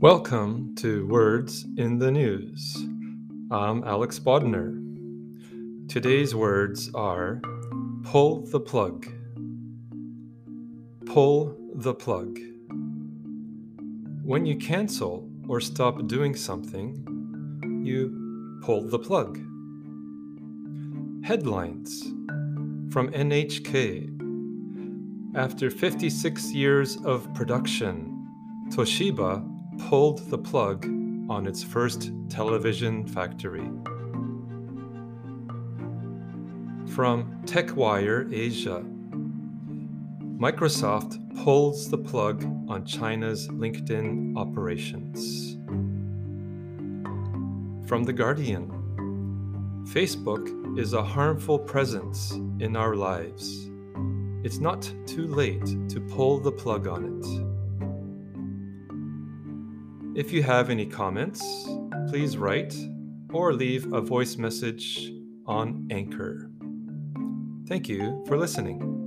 Welcome to Words in the News. I'm Alex Bodnar. Today's words are pull the plug. Pull the plug. When you cancel or stop doing something, you pull the plug. Headlines from NHK. After 56 years of production, Toshiba pulled the plug on its first television factory. From TechWire Asia Microsoft pulls the plug on China's LinkedIn operations. From The Guardian Facebook is a harmful presence in our lives. It's not too late to pull the plug on it. If you have any comments, please write or leave a voice message on Anchor. Thank you for listening.